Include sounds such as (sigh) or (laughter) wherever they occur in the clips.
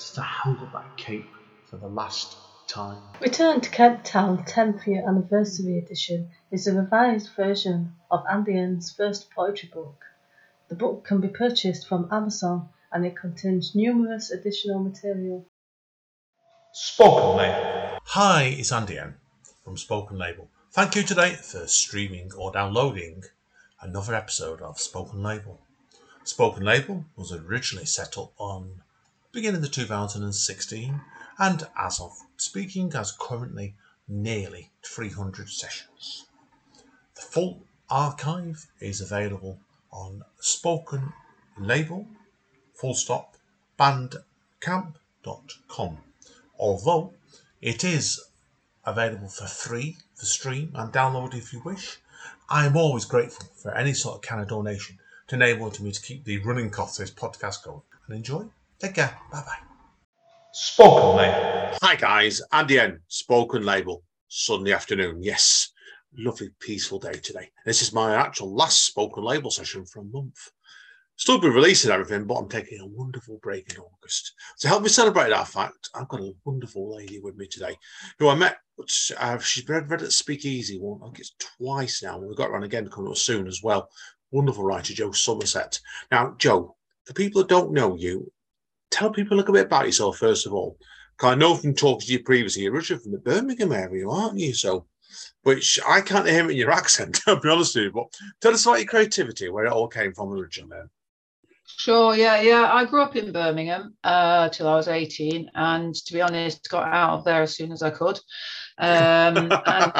since I held up that cape for the last time. Return to Kent Town 10th Year Anniversary Edition is a revised version of Andy N's first poetry book. The book can be purchased from Amazon and it contains numerous additional material. Spoken Label. Hi, it's Andy N from Spoken Label. Thank you today for streaming or downloading another episode of Spoken Label. Spoken Label was originally set up on beginning of 2016 and as of speaking has currently nearly 300 sessions. The full archive is available on Spoken Label full stop bandcamp.com although it is available for free for stream and download if you wish. I am always grateful for any sort of kind of donation to enable me to keep the running costs of this podcast going. And enjoy. Take care. Bye bye. Spoken Label. Hi guys, Andy N, Spoken Label, Sunday afternoon. Yes, lovely peaceful day today. This is my actual last Spoken Label session for a month. Still be releasing everything, but I'm taking a wonderful break in August. To help me celebrate that fact, I've got a wonderful lady with me today who I met. Uh, she's read, read at Speakeasy one, I think it's twice now. We've got around again coming up soon as well. Wonderful writer, Joe Somerset. Now, Joe, for people that don't know you, tell people a little bit about yourself first of all. I know from talking to you previously, you're originally from the Birmingham area, aren't you? So, which I can't hear in your (laughs) accent, I'll be honest with you. But tell us about your creativity, where it all came from originally. Sure, yeah, yeah. I grew up in Birmingham uh, till I was 18, and to be honest, got out of there as soon as I could. Um, and,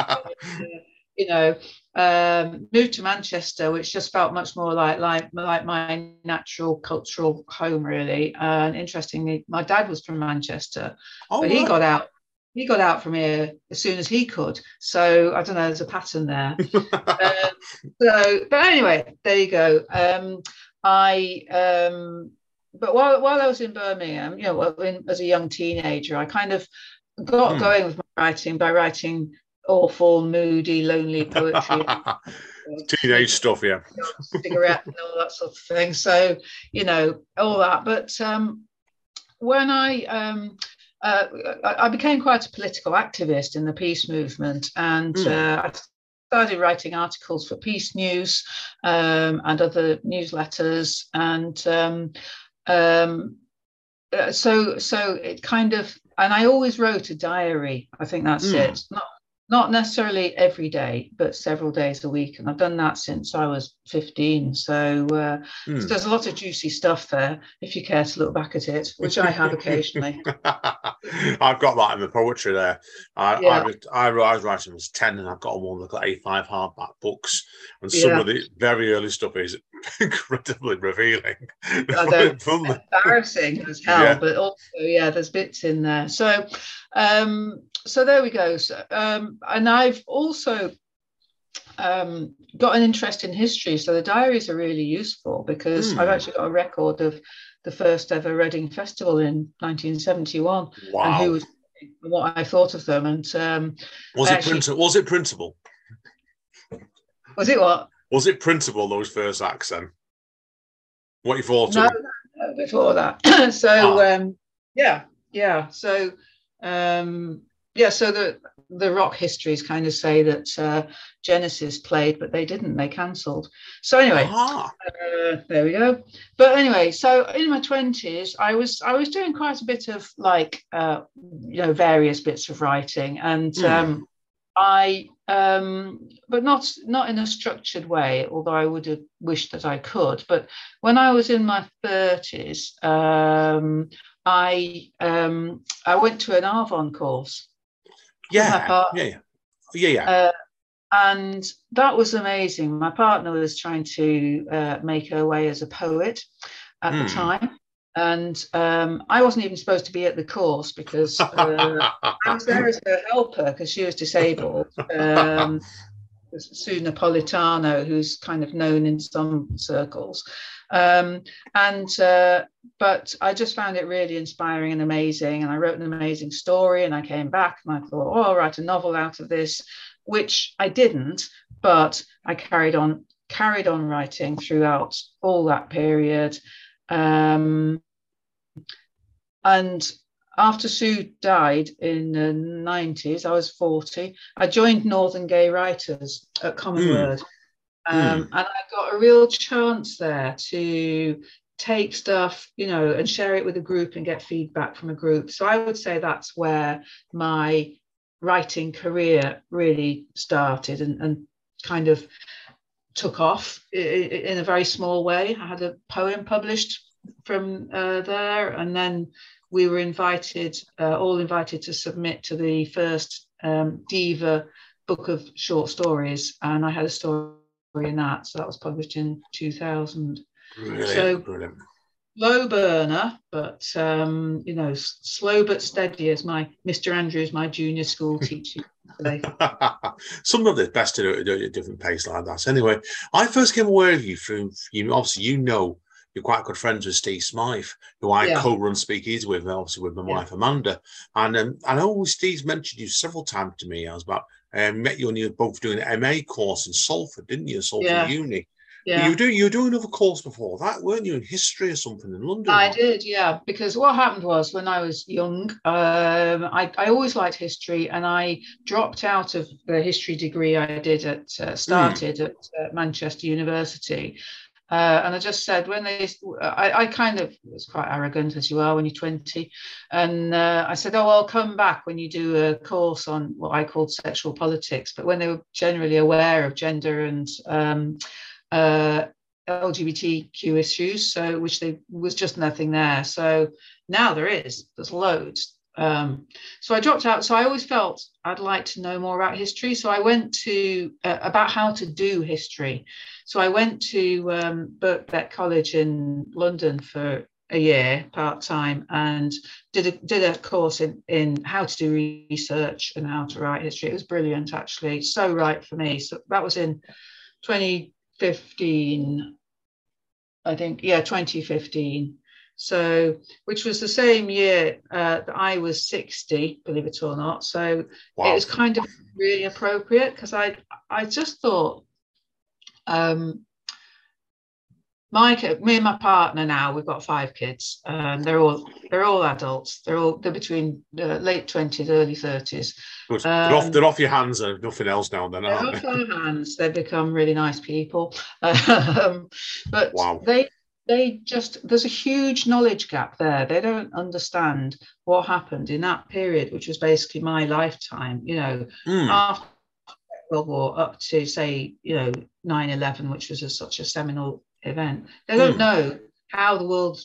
(laughs) you know, um, moved to Manchester, which just felt much more like like like my natural cultural home, really. And interestingly, my dad was from Manchester, oh, but he got out. He got out from here as soon as he could. So I don't know. There's a pattern there. (laughs) um, so, but anyway, there you go. Um, I um, but while while I was in Birmingham, you know, in, as a young teenager, I kind of got hmm. going with my writing by writing awful, moody, lonely (laughs) poetry. Teenage stuff, yeah. (laughs) cigarette and all that sort of thing. So, you know, all that. But um, when I um, uh, I became quite a political activist in the peace movement, and mm. uh, I started writing articles for Peace News um, and other newsletters, and um, um, uh, so so it kind of and I always wrote a diary. I think that's mm. it. Not not necessarily every day, but several days a week. And I've done that since I was 15. So, uh, mm. so there's a lot of juicy stuff there if you care to look back at it, which I have occasionally. (laughs) (laughs) I've got that in the poetry there. I, yeah. I, I, I, was writing was 10 and I've got one of the A5 hardback books. And some yeah. of the very early stuff is (laughs) incredibly revealing. embarrassing as hell, yeah. but also, yeah, there's bits in there. So, um, so there we go. So, um, and I've also um, got an interest in history. So the diaries are really useful because mm. I've actually got a record of the first ever Reading Festival in 1971 wow. and who was what I thought of them. And um, was it actually, print- was it printable? Was it what? Was it printable those first acts then? What you thought no, no, before that. (clears throat) so ah. um, yeah, yeah. So um, yeah, so the the rock histories kind of say that uh, Genesis played, but they didn't. They cancelled. So anyway, uh, there we go. But anyway, so in my twenties, I was I was doing quite a bit of like uh, you know various bits of writing, and mm. um, I um, but not not in a structured way. Although I would have wished that I could. But when I was in my thirties, um, I um, I went to an Arvon course yeah, yeah, yeah, yeah, yeah. Uh, and that was amazing. My partner was trying to uh, make her way as a poet at mm. the hmm. time. and um, I wasn't even supposed to be at the course because uh, (laughs) I was there as her helper because she was disabled. Um, (laughs) Sue Napolitano, who's kind of known in some circles. Um, and uh, but I just found it really inspiring and amazing. And I wrote an amazing story. And I came back and I thought, oh, I'll write a novel out of this, which I didn't, but I carried on carried on writing throughout all that period. Um, and after Sue died in the 90s, I was 40, I joined Northern Gay Writers at Common mm. Word. Um, mm. And I got a real chance there to take stuff, you know, and share it with a group and get feedback from a group. So I would say that's where my writing career really started and, and kind of took off in a very small way. I had a poem published from uh, there, and then we were invited, uh, all invited to submit to the first um, Diva book of short stories, and I had a story in that. So that was published in 2000. Brilliant, so brilliant. low burner, but um, you know, slow but steady, as my Mr. Andrews, my junior school teacher. (laughs) Some of it's best to do it at a different pace like that. So Anyway, I first came aware of you from you. Obviously, you know you're quite good friends with Steve Smythe, who I yeah. co-run Speakeasy with, obviously with my yeah. wife Amanda. And um, I know Steve's mentioned you several times to me. I was about um, met you and you were both doing an MA course in Salford, didn't you? Salford yeah. Uni. Yeah. You were doing you were doing another course before that, weren't you? In history or something in London? I did, yeah. Because what happened was when I was young, um, I, I always liked history, and I dropped out of the history degree I did at uh, started mm. at uh, Manchester University. Uh, and I just said when they, I, I, kind of was quite arrogant as you are when you're 20, and uh, I said, oh, I'll come back when you do a course on what I called sexual politics. But when they were generally aware of gender and um, uh, LGBTQ issues, so which they was just nothing there. So now there is, there's loads. Um, so I dropped out. So I always felt I'd like to know more about history. So I went to uh, about how to do history. So I went to um, Birkbeck College in London for a year part time and did a did a course in in how to do research and how to write history. It was brilliant, actually, so right for me. So that was in 2015, I think. Yeah, 2015. So, which was the same year uh, that I was 60, believe it or not. So wow. it was kind of really appropriate because I I just thought um, Mike, me and my partner now, we've got five kids, and they're all they're all adults. They're all they're between uh, late twenties, early thirties. Um, they're, off, they're off your hands, and nothing else now. Then they're off our hands. They've become really nice people, (laughs) um, but wow. they they just there's a huge knowledge gap there. They don't understand what happened in that period, which was basically my lifetime. You know, mm. after World War up to say you know 9/11, which was a, such a seminal event. They don't mm. know how the world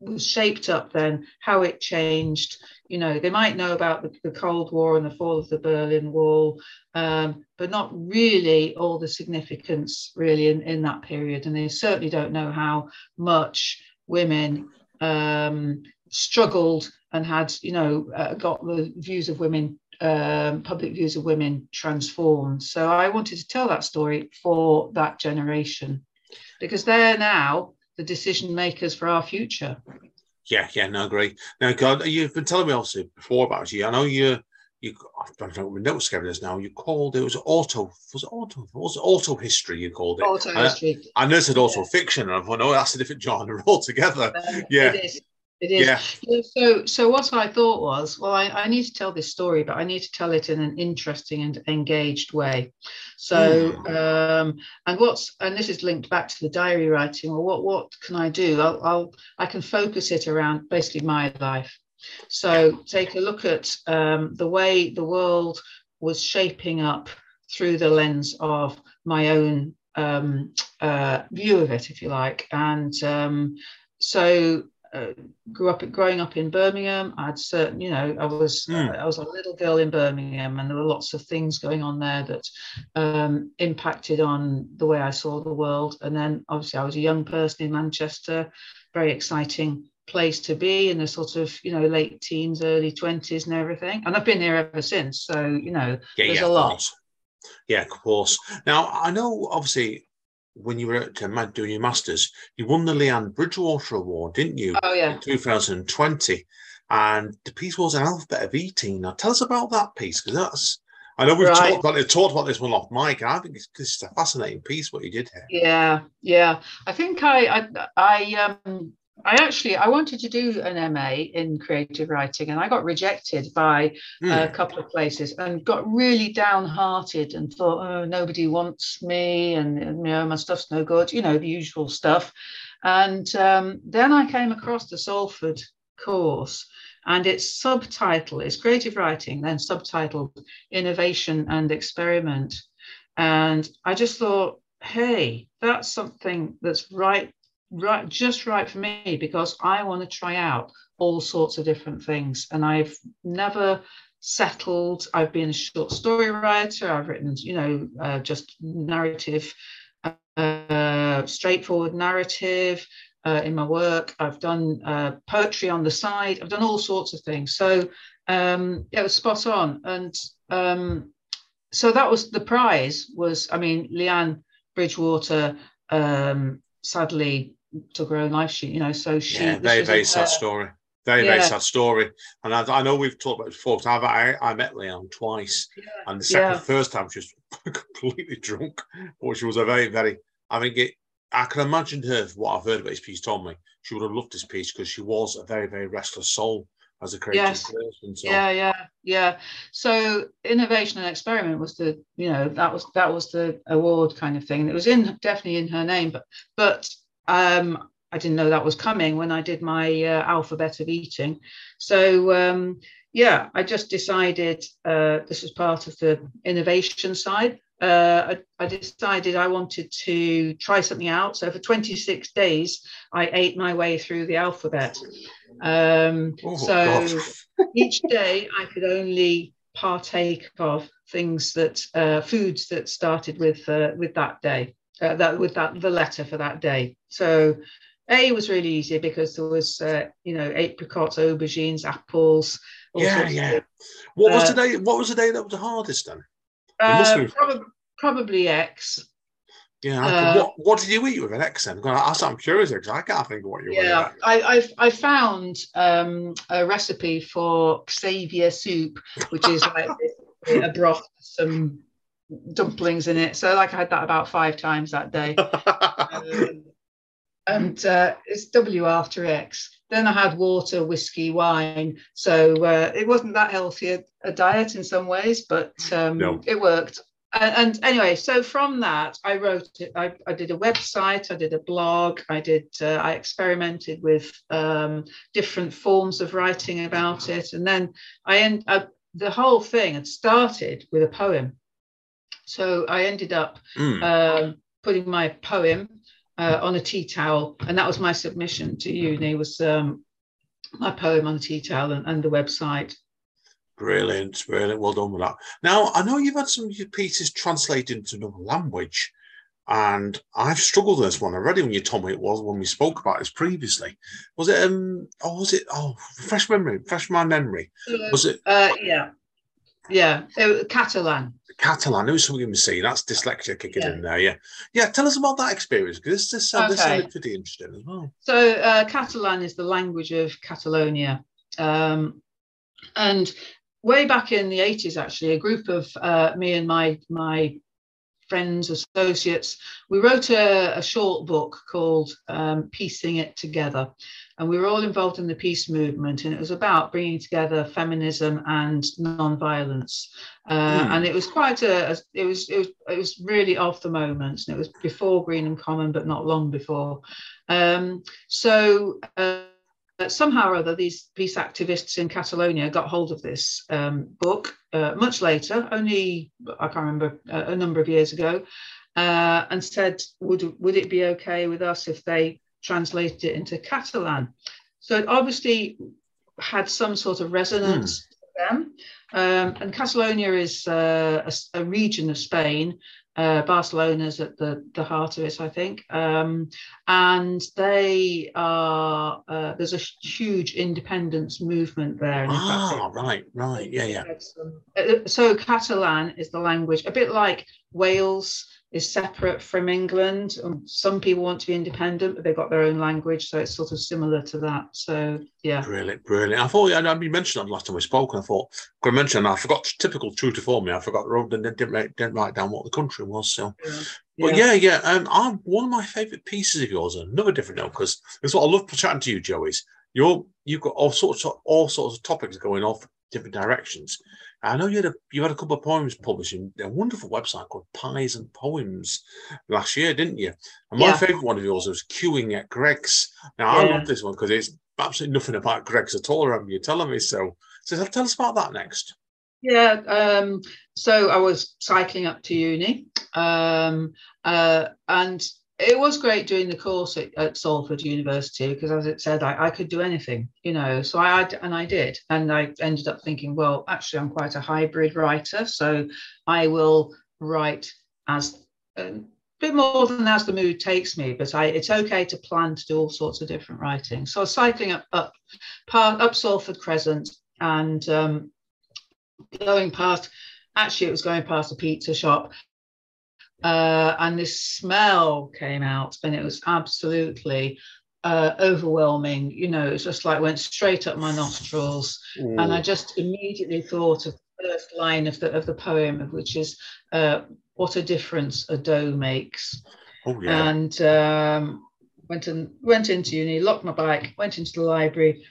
was shaped up then, how it changed. You know, they might know about the, the Cold War and the fall of the Berlin Wall, um, but not really all the significance really in, in that period. And they certainly don't know how much women um, struggled and had, you know, uh, got the views of women um, public views of women transformed. So I wanted to tell that story for that generation because they're now the decision makers for our future. Yeah, yeah, no, great. Now, God, you've been telling me also before about you. I know you, you, I don't know what notes this now. You called it was auto, was it auto, was it auto history? You called it auto history. I, I know it's auto yeah. fiction, and I thought, no, that's a different genre (laughs) altogether. Um, yeah, it is. It is. Yeah. So, so what I thought was, well, I, I, need to tell this story, but I need to tell it in an interesting and engaged way. So, mm. um, and what's and this is linked back to the diary writing. Well, what what can I do? I'll, I'll I can focus it around basically my life. So, take a look at um, the way the world was shaping up through the lens of my own um, uh, view of it, if you like, and um, so uh, grew up growing up in Birmingham. I had certain, you know, I was mm. I was a little girl in Birmingham, and there were lots of things going on there that um, impacted on the way I saw the world. And then obviously I was a young person in Manchester, very exciting place to be in the sort of you know late teens, early twenties, and everything. And I've been here ever since. So you know, Yeah, there's yeah, a lot. Yeah, of course. Now I know, obviously, when you were at, uh, ma- doing your masters, you won the Leanne Bridgewater Award, didn't you? Oh yeah. in 2020, and the piece was an alphabet of eating. Now, tell us about that piece because that's. I know we've Right. talked about it, talked about this one off mic. I think it's, this is a fascinating piece what you did here. Yeah, yeah. I think I, I, I, um, I actually I wanted to do an MA in creative writing, and I got rejected by Hmm. a couple of places, and got really downhearted, and thought, oh, nobody wants me, and you know my stuff's no good, you know the usual stuff. And um, then I came across the Salford course, and its subtitle is creative writing, then subtitled innovation and experiment. And I just thought, hey, that's something that's right, right, just right for me because I want to try out all sorts of different things. And I've never settled. I've been a short story writer. I've written, you know, uh, just narrative, uh, straightforward narrative. Uh, in my work, I've done uh, poetry on the side. I've done all sorts of things. So um, it was spot on, and um, so that was the prize was i mean leanne bridgewater um sadly took her own life she you know so she Yeah, very, very sad story. Very, very sad story. And I, I know we've talked about it before. I, I met Leanne twice, and the second, Yeah. first time she was (laughs) completely drunk, but she was a very, very. I think it. I can imagine her. What I've heard about this piece told me she would have loved this piece because she was a very, very restless soul as a creative Yes. person. So yeah yeah yeah so innovation and experiment was the you know that was that was the award kind of thing it was in definitely in her name but but um i didn't know that was coming when i did my uh, alphabet of eating so um yeah i just decided uh this was part of the innovation side uh, I, I decided I wanted to try something out. So for 26 days, I ate my way through the alphabet. Um, Oh, so (laughs) each day I could only partake of things that uh, foods that started with uh, with that day, uh, that with that the letter for that day. So A was really easy because there was uh, you know apricots, aubergines, apples. all Yeah, of yeah. things. What was Uh, the day? What was the day that was the hardest then? Uh, be- probably, probably X. Yeah. Uh, what What did you eat with an X then? I'm, I'm curious because I can't think of what you were. Yeah, I, I I found um, a recipe for Xavier soup, which is like (laughs) a broth, some dumplings in it. So like I had that about five times that day. (laughs) Um, and uh, it's W after X. Then I had water, whiskey, wine. So uh, it wasn't that healthy a, a diet in some ways, but um, No. it worked. And, and anyway, so from that, I wrote it. I, I did a website, I did a blog, I did. Uh, I experimented with um, different forms of writing about it, and then I end. I, the whole thing had started with a poem. So I ended up Mm. um, putting my poem uh, on a tea towel, and that was my submission to uni. Was um, my poem on a tea towel and, and the website. Brilliant, brilliant. Well done with that. Now, I know you've had some of your pieces translated into another language, and I've struggled with this one already when you told me it was when we spoke about this previously. Was it, um, or was it, oh, fresh memory, fresh my memory. Was it Uh, yeah, yeah, it Catalan. Catalan? Was something you see. That's dyslexia kicking Yeah. in there, yeah. Yeah, tell us about that experience because this, this, sound- this sounded pretty interesting as well. So uh, Catalan is the language of Catalonia, um, and way back in the 80s, actually, a group of uh, me and my my friends, associates, we wrote a, a short book called um, Piecing It Together. And we were all involved in the peace movement, and it was about bringing together feminism and non-violence. Uh, Hmm. And it was quite a, a- it was it was it was really of the moment, and it was before Greenham Common, but not long before. Um, so uh, somehow or other, these peace activists in Catalonia got hold of this um, book uh, much later, only I can't remember a, a number of years ago, uh, and said, "Would would it be okay with us if they translated it into Catalan?" So it obviously had some sort of resonance. them. Um, and Catalonia is uh, a, a, region of Spain. Uh, Barcelona's at the, the heart of it, I think. Um, and they are, uh, there's a huge independence movement there. ah, right, right. Yeah, yeah. Uh, so Catalan is the language, a bit like Wales is separate from England. Um, some people want to be independent, but they've got their own language, so it's sort of similar to that. So yeah, brilliant, brilliant. I thought, I you mentioned that last time we spoke, and I thought, I mention, I forgot. Typical true to form me, I forgot and didn't write, didn't write down what the country was. So, yeah. but yeah, yeah. Um, I'm one of my favourite pieces of yours. Another different note because it's what I love chatting to you, Joe. Is you're you've got all sorts of all sorts of topics going off different directions. I know you had a you had a couple of poems published in a wonderful website called Pies and Poems last year, didn't you? And my yeah. favourite one of yours was queuing at Greggs. Now yeah. I love this one because it's absolutely nothing about Greggs at all. Around you telling me so. So tell us about that next. Yeah, um, so I was cycling up to uni, um, uh, and it was great doing the course at, at Salford University because, as it said, I, I, could do anything, you know. So I and I did, and I ended up thinking, well, actually, I'm quite a hybrid writer, so I will write as a bit more than as the mood takes me. But I, it's okay to plan to do all sorts of different writing. So cycling up up up Salford Crescent and um, going past. Actually, it was going past a pizza shop uh, and this smell came out, and it was absolutely uh, overwhelming. You know, it's just like went straight up my nostrils, Ooh. and I just immediately thought of the first line of the of the poem, which is uh, "What a difference a dough makes." Oh, yeah. And um, went and went into uni, locked my bike, went into the library,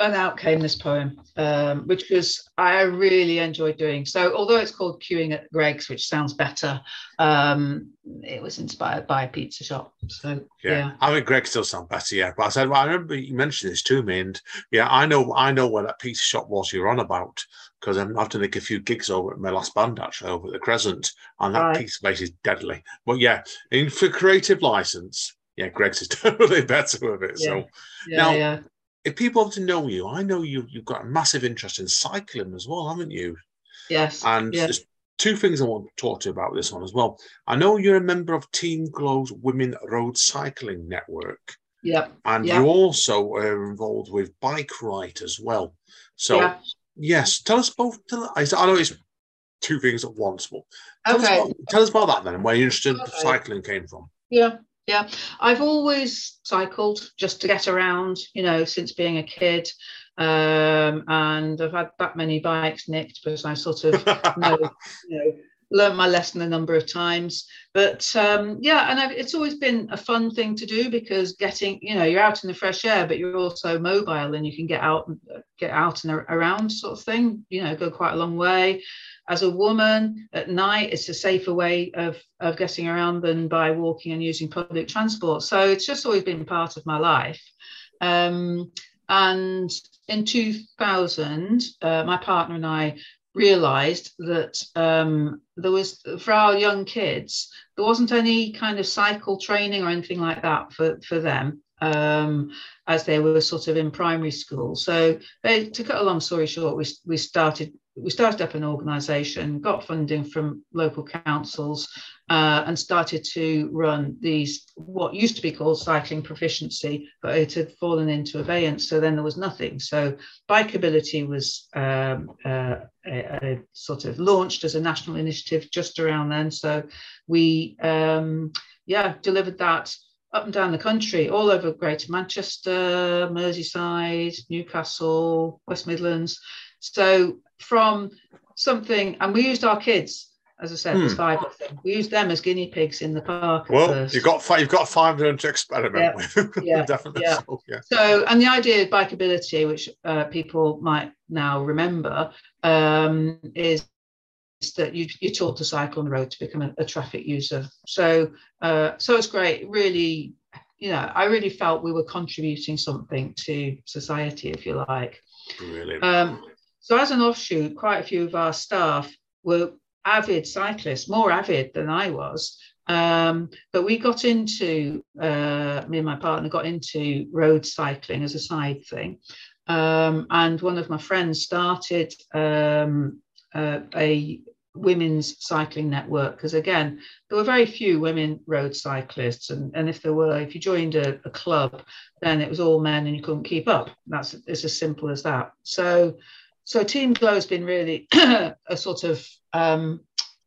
and out came this poem, um, which was I really enjoyed doing. So although it's called Queuing at Greggs, which sounds better, um, it was inspired by a pizza shop. So yeah, yeah. I mean Greggs still sound better, yeah. But I said, well, I remember you mentioned this to me, and yeah, I know, I know where that pizza shop was you're on about because I'm have to make a few gigs over at my last band actually over at the Crescent, and that right. pizza place is deadly. But yeah, in for creative license, yeah, Greggs is (laughs) totally better with it. Yeah. So yeah, now. Yeah if people want to know you, I know you you've got a massive interest in cycling as well, haven't you? Yes. And yes. there's two things I want to talk to you about this one as well. I know you're a member of Team Glow's Women Road Cycling Network. Yep. And yep. you also are involved with Bike Ride as well. So yeah. yes, tell us both. Tell, I know it's two things at once, but tell, okay. us, about, tell us about that then and where your interest in okay. cycling came from. Yeah. Yeah, I've always cycled just to get around, you know, since being a kid. Um, and I've had that many bikes nicked because I sort of (laughs) know, you know, learned my lesson a number of times. But um, yeah, and I've, it's always been a fun thing to do because getting, you know, you're out in the fresh air, but you're also mobile and you can get out, get out and around, sort of thing. You know, go quite a long way as a woman at night it's a safer way of, of getting around than by walking and using public transport so it's just always been part of my life um, and in 2000 uh, my partner and i realized that um, there was for our young kids there wasn't any kind of cycle training or anything like that for, for them um, as they were sort of in primary school. So they, to cut a long story short, we, we started we started up an organisation, got funding from local councils, uh, and started to run these what used to be called cycling proficiency, but it had fallen into abeyance. So then there was nothing. So bikeability was um, uh, a, a sort of launched as a national initiative just around then. So we um, yeah delivered that up and down the country, all over Greater Manchester, Merseyside, Newcastle, West Midlands. So from something, and we used our kids, as I said, hmm. there's five of them. We used them as guinea pigs in the park. Well, you've got five, you've got five of them to experiment yeah. with. (laughs) Yeah, definitely. Yeah. So, yeah. So, and the idea of bikeability, which uh, people might now remember, um, is that you, you're taught to cycle on the road to become a, a traffic user. So, uh, so it's great. Really, you know, I really felt we were contributing something to society, if you like. Brilliant. Um, so, as an offshoot, quite a few of our staff were avid cyclists, more avid than I was. Um, but we got into, uh, me and my partner got into road cycling as a side thing. Um, and one of my friends started um, uh, a women's cycling network because again there were very few women road cyclists and, and if there were if you joined a, a club then it was all men and you couldn't keep up that's it's as simple as that so so team glow has been really (clears throat) a sort of um,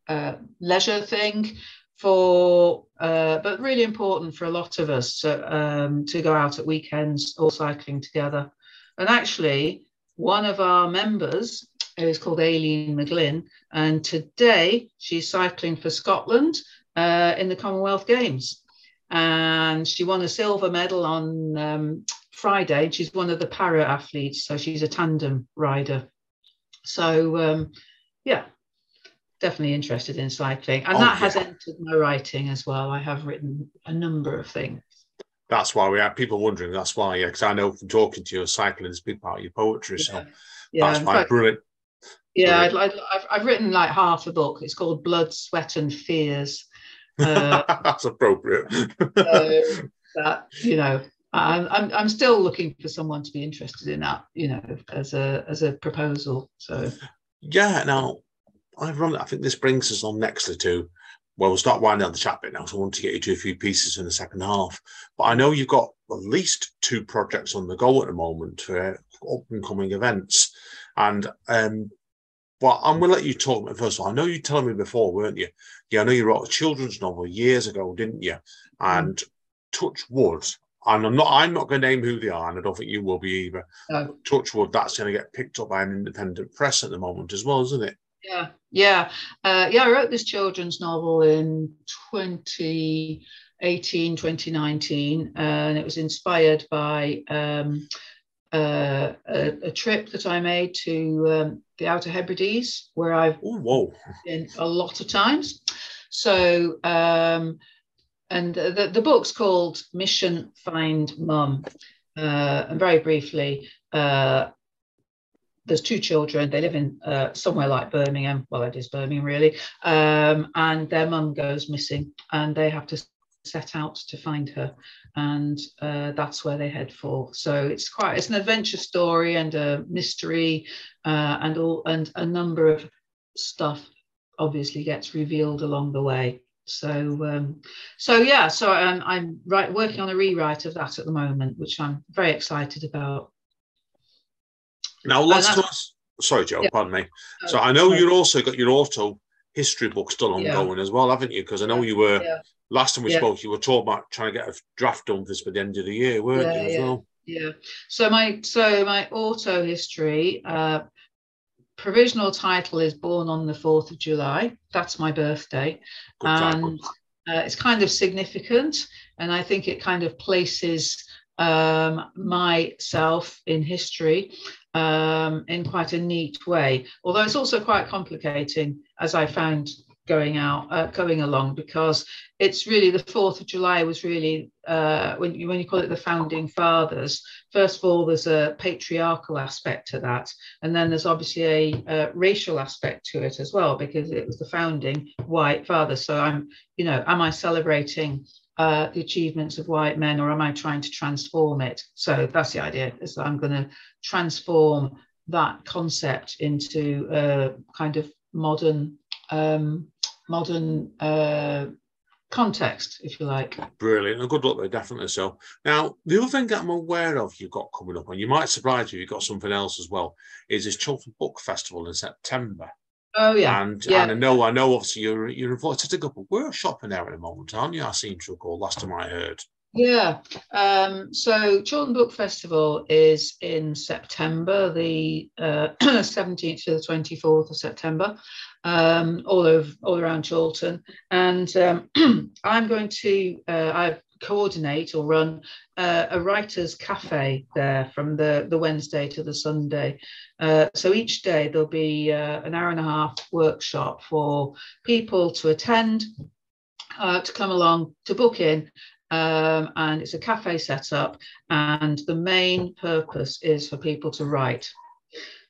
uh, leisure thing for uh, but really important for a lot of us to, um, to go out at weekends all cycling together and actually one of our members is called Aileen McGlynn, and today she's cycling for Scotland uh, in the Commonwealth Games. And she won a silver medal on um, Friday. She's one of the para athletes, so she's a tandem rider. So, um, yeah, definitely interested in cycling. And oh, that yeah. has entered my writing as well. I have written a number of things. That's why we have people wondering. That's why, yeah, because I know from talking to you, cycling is a big part of your poetry. Yeah. So yeah, that's why brilliant. Yeah, i have I've written like half a book. It's called Blood, Sweat, and Fears. (laughs) Uh, That's appropriate. that you know, I'm, I'm I'm still looking for someone to be interested in that. You know, as a as a proposal. So yeah. Now, I've run. I think this brings us on nextly to. Well, we'll start winding down the chat bit now. So I want to get you to a few pieces in the second half. But I know you've got at least two projects on the go at the moment for up and coming events. And um, well, I'm going to let you talk first of all. I know you told me before, weren't you? Yeah, I know you wrote a children's novel years ago, didn't you? And mm. touch wood, and I'm not I'm not going to name who they are, and I don't think you will be either. No. Touch wood, that's going to get picked up by an independent press at the moment as well, isn't it? Yeah, yeah, uh, yeah. I wrote this children's novel in 2018, 2019, and it was inspired by um, uh, a, a, trip that I made to um, the Outer Hebrides, where I've Ooh, whoa. been a lot of times. So, um, and the, the book's called Mission Find Mum. Uh, and very briefly, uh, there's two children. They live in uh, somewhere like Birmingham. Well, it is Birmingham, really. Um, and their mum goes missing, and they have to set out to find her and uh, that's where they head for so it's quite it's an adventure story and a mystery uh, and all and a number of stuff obviously gets revealed along the way so um, so yeah so um, i'm right working on a rewrite of that at the moment which i'm very excited about now let's talk sorry joe yeah. pardon me so i know you've also got your auto history book still ongoing yeah. as well haven't you because i know you were yeah last time we spoke, you were talking about trying to get a draft done for this by the end of the year, weren't you? Yeah. Well? yeah. So my so my auto history uh, provisional title is born on the fourth of July. That's my birthday, Good and uh, it's kind of significant, and I think it kind of places um, myself in history um, in quite a neat way. Although it's also quite complicating, as I found going out, uh, going along, because it's really the Fourth of July was really uh, when you when you call it the founding fathers. First of all, there's a patriarchal aspect to that, and then there's obviously a, a racial aspect to it as well, because it was the founding white fathers. So I'm, you know, am I celebrating uh, the achievements of white men, or am I trying to transform it? So that's the idea: is that I'm going to transform that concept into a kind of modern um, modern uh, context, if you like. Brilliant. And good luck there, definitely so. Now, the other thing that I'm aware of you've got coming up, and you might surprise you, you've got something else as well, is this Chorlton Book Festival in September. Oh yeah. And, yeah. and I know, I know obviously you're you're involved to up a workshop in there at the moment, aren't you? I seem to recall last time I heard. Yeah. Um, so Chorlton Book Festival is in September, the uh, (clears throat) 17th to the 24th of September um, all over all around Chorlton, and um, (clears throat) I'm going to uh, I coordinate or run uh, a writers' cafe there from the the Wednesday to the Sunday. Uh, so each day there'll be uh, an hour and a half workshop for people to attend, uh, to come along, to book in. Um, and it's a cafe setup, and the main purpose is for people to write.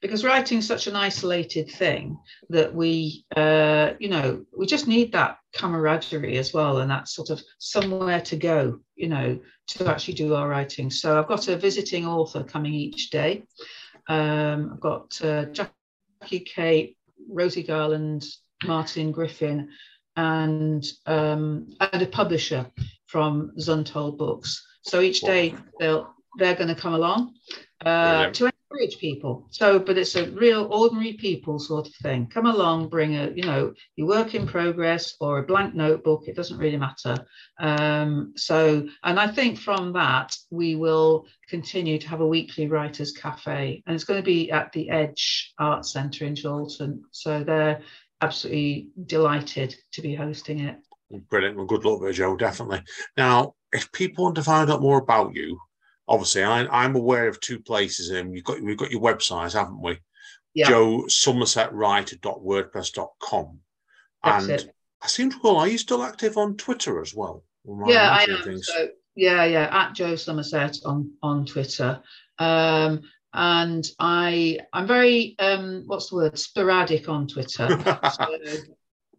because writing is such an isolated thing that we, uh, you know, we just need that camaraderie as well and that sort of somewhere to go, you know, to actually do our writing. So I've got a visiting author coming each day. Um, I've got uh, Jackie Kay, Rosie Garland, Martin Griffin, and um, and a publisher from Zuntold Books. So each day they'll they're going to come along uh, to encourage people. So, but it's a real ordinary people sort of thing. Come along, bring a, you know, your work in progress or a blank notebook. It doesn't really matter. Um, so, and I think from that we will continue to have a weekly writers cafe, and it's going to be at the Edge Art Centre in Chorlton. So they're absolutely delighted to be hosting it. Brilliant. Well, good luck with it, Joe. Definitely. Now, if people want to find out more about you, obviously I, am aware of two places and you've got we've got your website haven't we yeah. joe somersetwriter.wordpress.com and it. i seem to recall are you still active on twitter as well yeah i am so, yeah yeah at joe somerset on on twitter um and I I'm very um what's the word sporadic on Twitter. (laughs) so,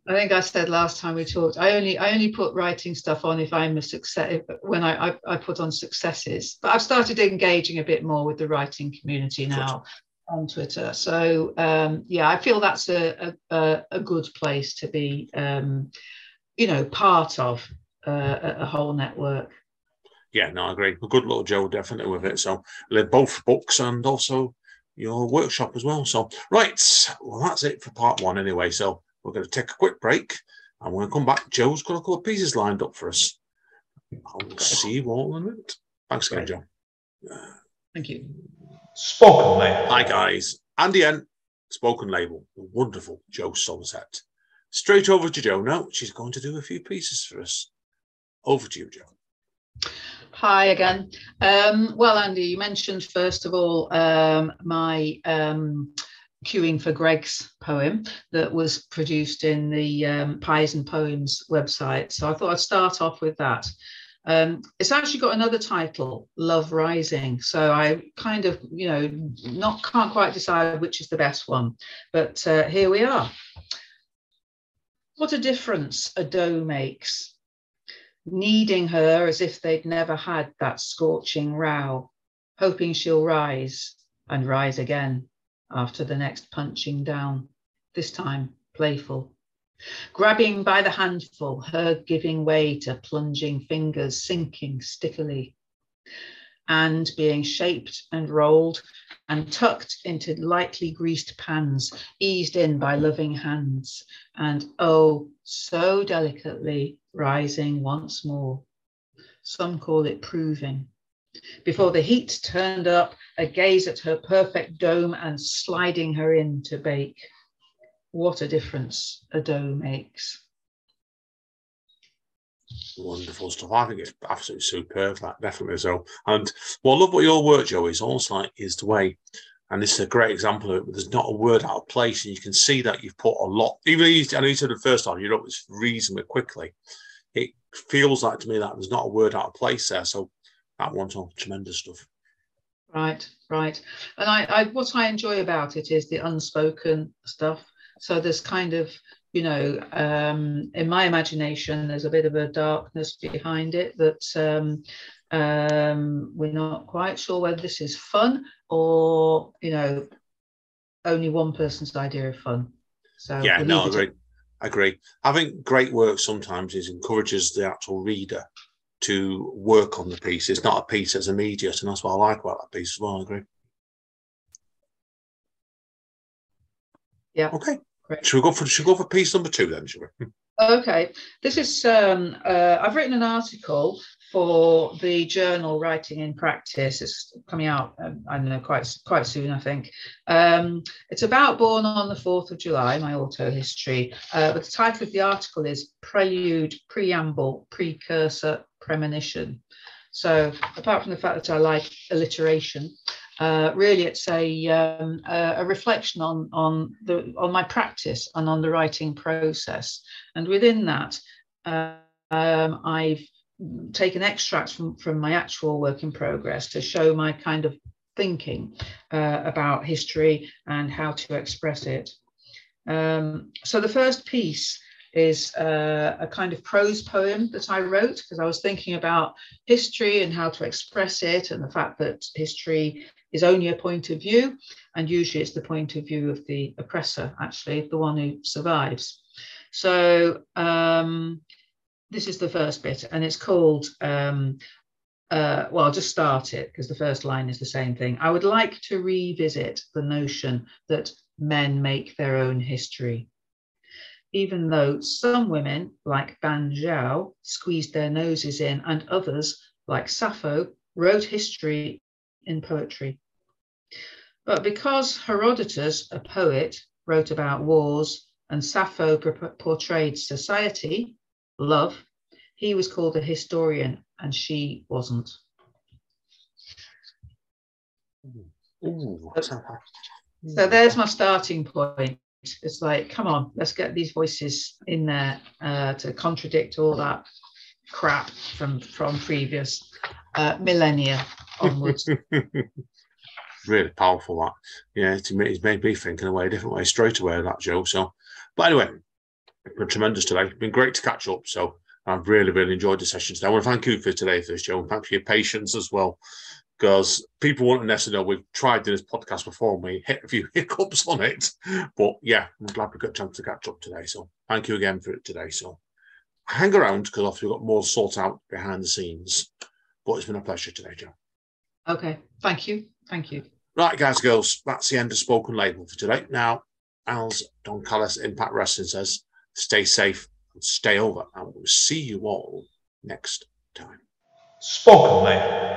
I think I said last time we talked. I only I only put writing stuff on if I'm a success when I, I, I put on successes. But I've started engaging a bit more with the writing community now on Twitter. So um, yeah, I feel that's a a, a good place to be. Um, you know, part of uh, a whole network. Yeah, no, I agree. A good little Joe, definitely with it. So both books and also your workshop as well. So right, well that's it for part one anyway. So we're going to take a quick break and we're going to come back. Joe's got a couple of pieces lined up for us. I'll see you all in a minute. Thanks again, Joe. Thank you. Spoken Label. Hi, guys. Andy N. Spoken Label. The wonderful Joe Somerset. Straight over to Joe now. She's going to do a few pieces for us. Over to you, Joe. Hi again. Um, well, Andy, you mentioned first of all um, my um, queuing for Greggs poem that was produced in the um, Pies and Poems website. So I thought I'd start off with that. Um, it's actually got another title, Love Rising. So I kind of, you know, not can't quite decide which is the best one, but uh, here we are. What a difference a dough makes, kneading her as if they'd never had that scorching row, hoping she'll rise and rise again after the next punching down, this time playful. Grabbing by the handful, her giving way to plunging fingers sinking stickily, and being shaped and rolled and tucked into lightly greased pans, eased in by loving hands, and oh, so delicately rising once more. Some call it proving, before the heat turned up, a gaze at her perfect dome and sliding her in to bake. What a difference a dough makes. Wonderful stuff. I think it's absolutely superb, that definitely so. And well, I love what your work, Joe, is almost like is the way, and this is a great example of it, but there's not a word out of place, and you can see that you've put a lot, even I know you said the first time, you wrote this reasonably quickly. It feels like to me that there's not a word out of place there. So that one's all tremendous stuff. Right, right. And I, I, what I enjoy about it is the unspoken stuff. So there's kind of, you know, um, in my imagination, there's a bit of a darkness behind it that um, um, we're not quite sure whether this is fun or, you know, only one person's idea of fun. So yeah, no, I agree. I agree. I think great work sometimes is encourages the actual reader to work on the piece. It's not a piece as immediate, and that's what I like about that piece as well. I agree. Yeah. Okay. Great. Should we go for should we go for piece number two then? Should we? Okay. This is um, uh, I've written an article for the journal Writing in Practice. It's coming out, um, I don't know, quite quite soon, I think. Um, it's about Born on the 4th of July, my auto history. Uh, but the title of the article is Prelude, Preamble, Precursor, Premonition. So apart from the fact that I like alliteration, uh, really it's a, um, a, reflection on, on, the, on my practice and on the writing process. And within that, uh, um, I've taken extracts from, from my actual work in progress to show my kind of thinking uh, about history and how to express it. Um, so the first piece is uh, a kind of prose poem that I wrote because I was thinking about history and how to express it, and the fact that history is only a point of view, and usually it's the point of view of the oppressor, actually, the one who survives. So um, this is the first bit, and it's called. Um, uh, well, I'll just start it because the first line is the same thing. I would like to revisit the notion that men make their own history even though some women, like Ban Zhao, squeezed their noses in, and others, like Sappho, wrote history in poetry. But because Herodotus, a poet, wrote about wars and Sappho portrayed society, love, he was called a historian and she wasn't. Ooh, so there's my starting point. It's like, come on, let's get these voices in there uh, to contradict all that crap from from previous uh, millennia onwards. (laughs) really powerful that. Yeah, it's, it's made me think in a way, a different way straight away that Joe. So, but anyway, it's been tremendous today. It's been great to catch up. So I've really, really enjoyed the session today. I want to thank you for today for this, Joe, and thanks for your patience as well because people won't necessarily know we've tried doing this podcast before and we hit a few (laughs) hiccups on it. But yeah, I'm glad we got a chance to catch up today. So thank you again for it today. So hang around because obviously we've got more to sort out behind the scenes. But it's been a pleasure today, Joe. Okay. Thank you. Thank you. Right, guys, girls, that's the end of Spoken Label for today. Now, Al's Don Callis Impact Wrestling says, stay safe and stay over. And we'll see you all next time. Spoken Label.